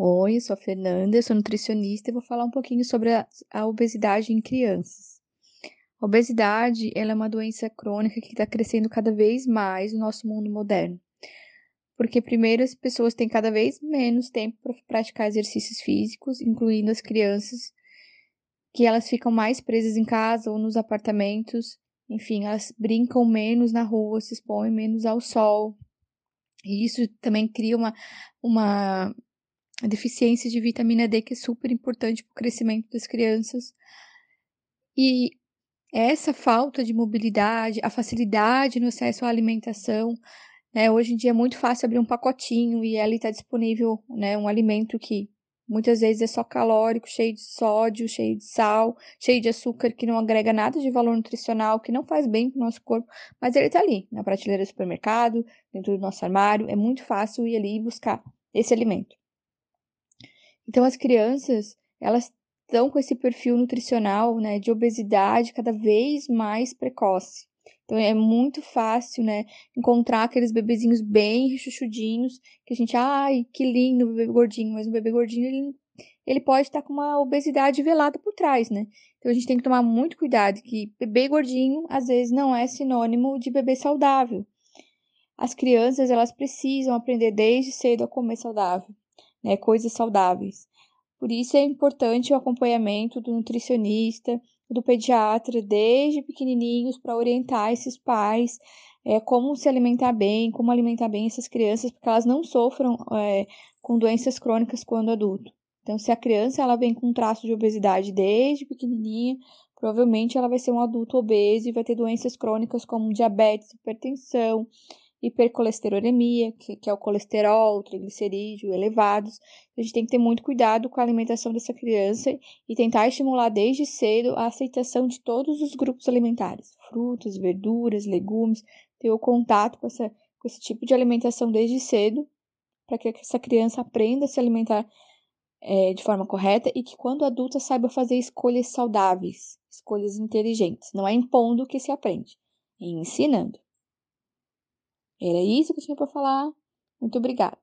Oi, eu sou a Fernanda, eu sou nutricionista e vou falar um pouquinho sobre a, a obesidade em crianças. A obesidade ela é uma doença crônica que está crescendo cada vez mais no nosso mundo moderno. Porque, primeiro, as pessoas têm cada vez menos tempo para praticar exercícios físicos, incluindo as crianças, que elas ficam mais presas em casa ou nos apartamentos. Enfim, elas brincam menos na rua, se expõem menos ao sol. E isso também cria uma, uma deficiência de vitamina D, que é super importante para o crescimento das crianças. E essa falta de mobilidade, a facilidade no acesso à alimentação, né? Hoje em dia é muito fácil abrir um pacotinho e ali está disponível, né, um alimento que muitas vezes é só calórico, cheio de sódio, cheio de sal, cheio de açúcar, que não agrega nada de valor nutricional, que não faz bem para o nosso corpo, mas ele está ali, na prateleira do supermercado, dentro do nosso armário, é muito fácil ir ali buscar esse alimento. Então as crianças, elas estão com esse perfil nutricional, né, de obesidade cada vez mais precoce. Então é muito fácil, né, encontrar aqueles bebezinhos bem rechuchudinhos, que a gente, ai, que lindo o bebê gordinho, mas o bebê gordinho ele, ele pode estar com uma obesidade velada por trás, né? Então a gente tem que tomar muito cuidado que bebê gordinho às vezes não é sinônimo de bebê saudável. As crianças, elas precisam aprender desde cedo a comer saudável, né, coisas saudáveis. Por isso é importante o acompanhamento do nutricionista, do pediatra, desde pequenininhos, para orientar esses pais é, como se alimentar bem, como alimentar bem essas crianças, para que elas não sofram é, com doenças crônicas quando adulto. Então, se a criança ela vem com um traço de obesidade desde pequenininha, provavelmente ela vai ser um adulto obeso e vai ter doenças crônicas como diabetes, hipertensão, hipercolesterolemia, que, que é o colesterol, o triglicerídeo elevados. A gente tem que ter muito cuidado com a alimentação dessa criança e tentar estimular desde cedo a aceitação de todos os grupos alimentares, frutas, verduras, legumes, ter o contato com, essa, com esse tipo de alimentação desde cedo, para que essa criança aprenda a se alimentar é, de forma correta e que quando adulta saiba fazer escolhas saudáveis, escolhas inteligentes. Não é impondo que se aprende, é ensinando. Era isso que eu tinha para falar. Muito obrigada.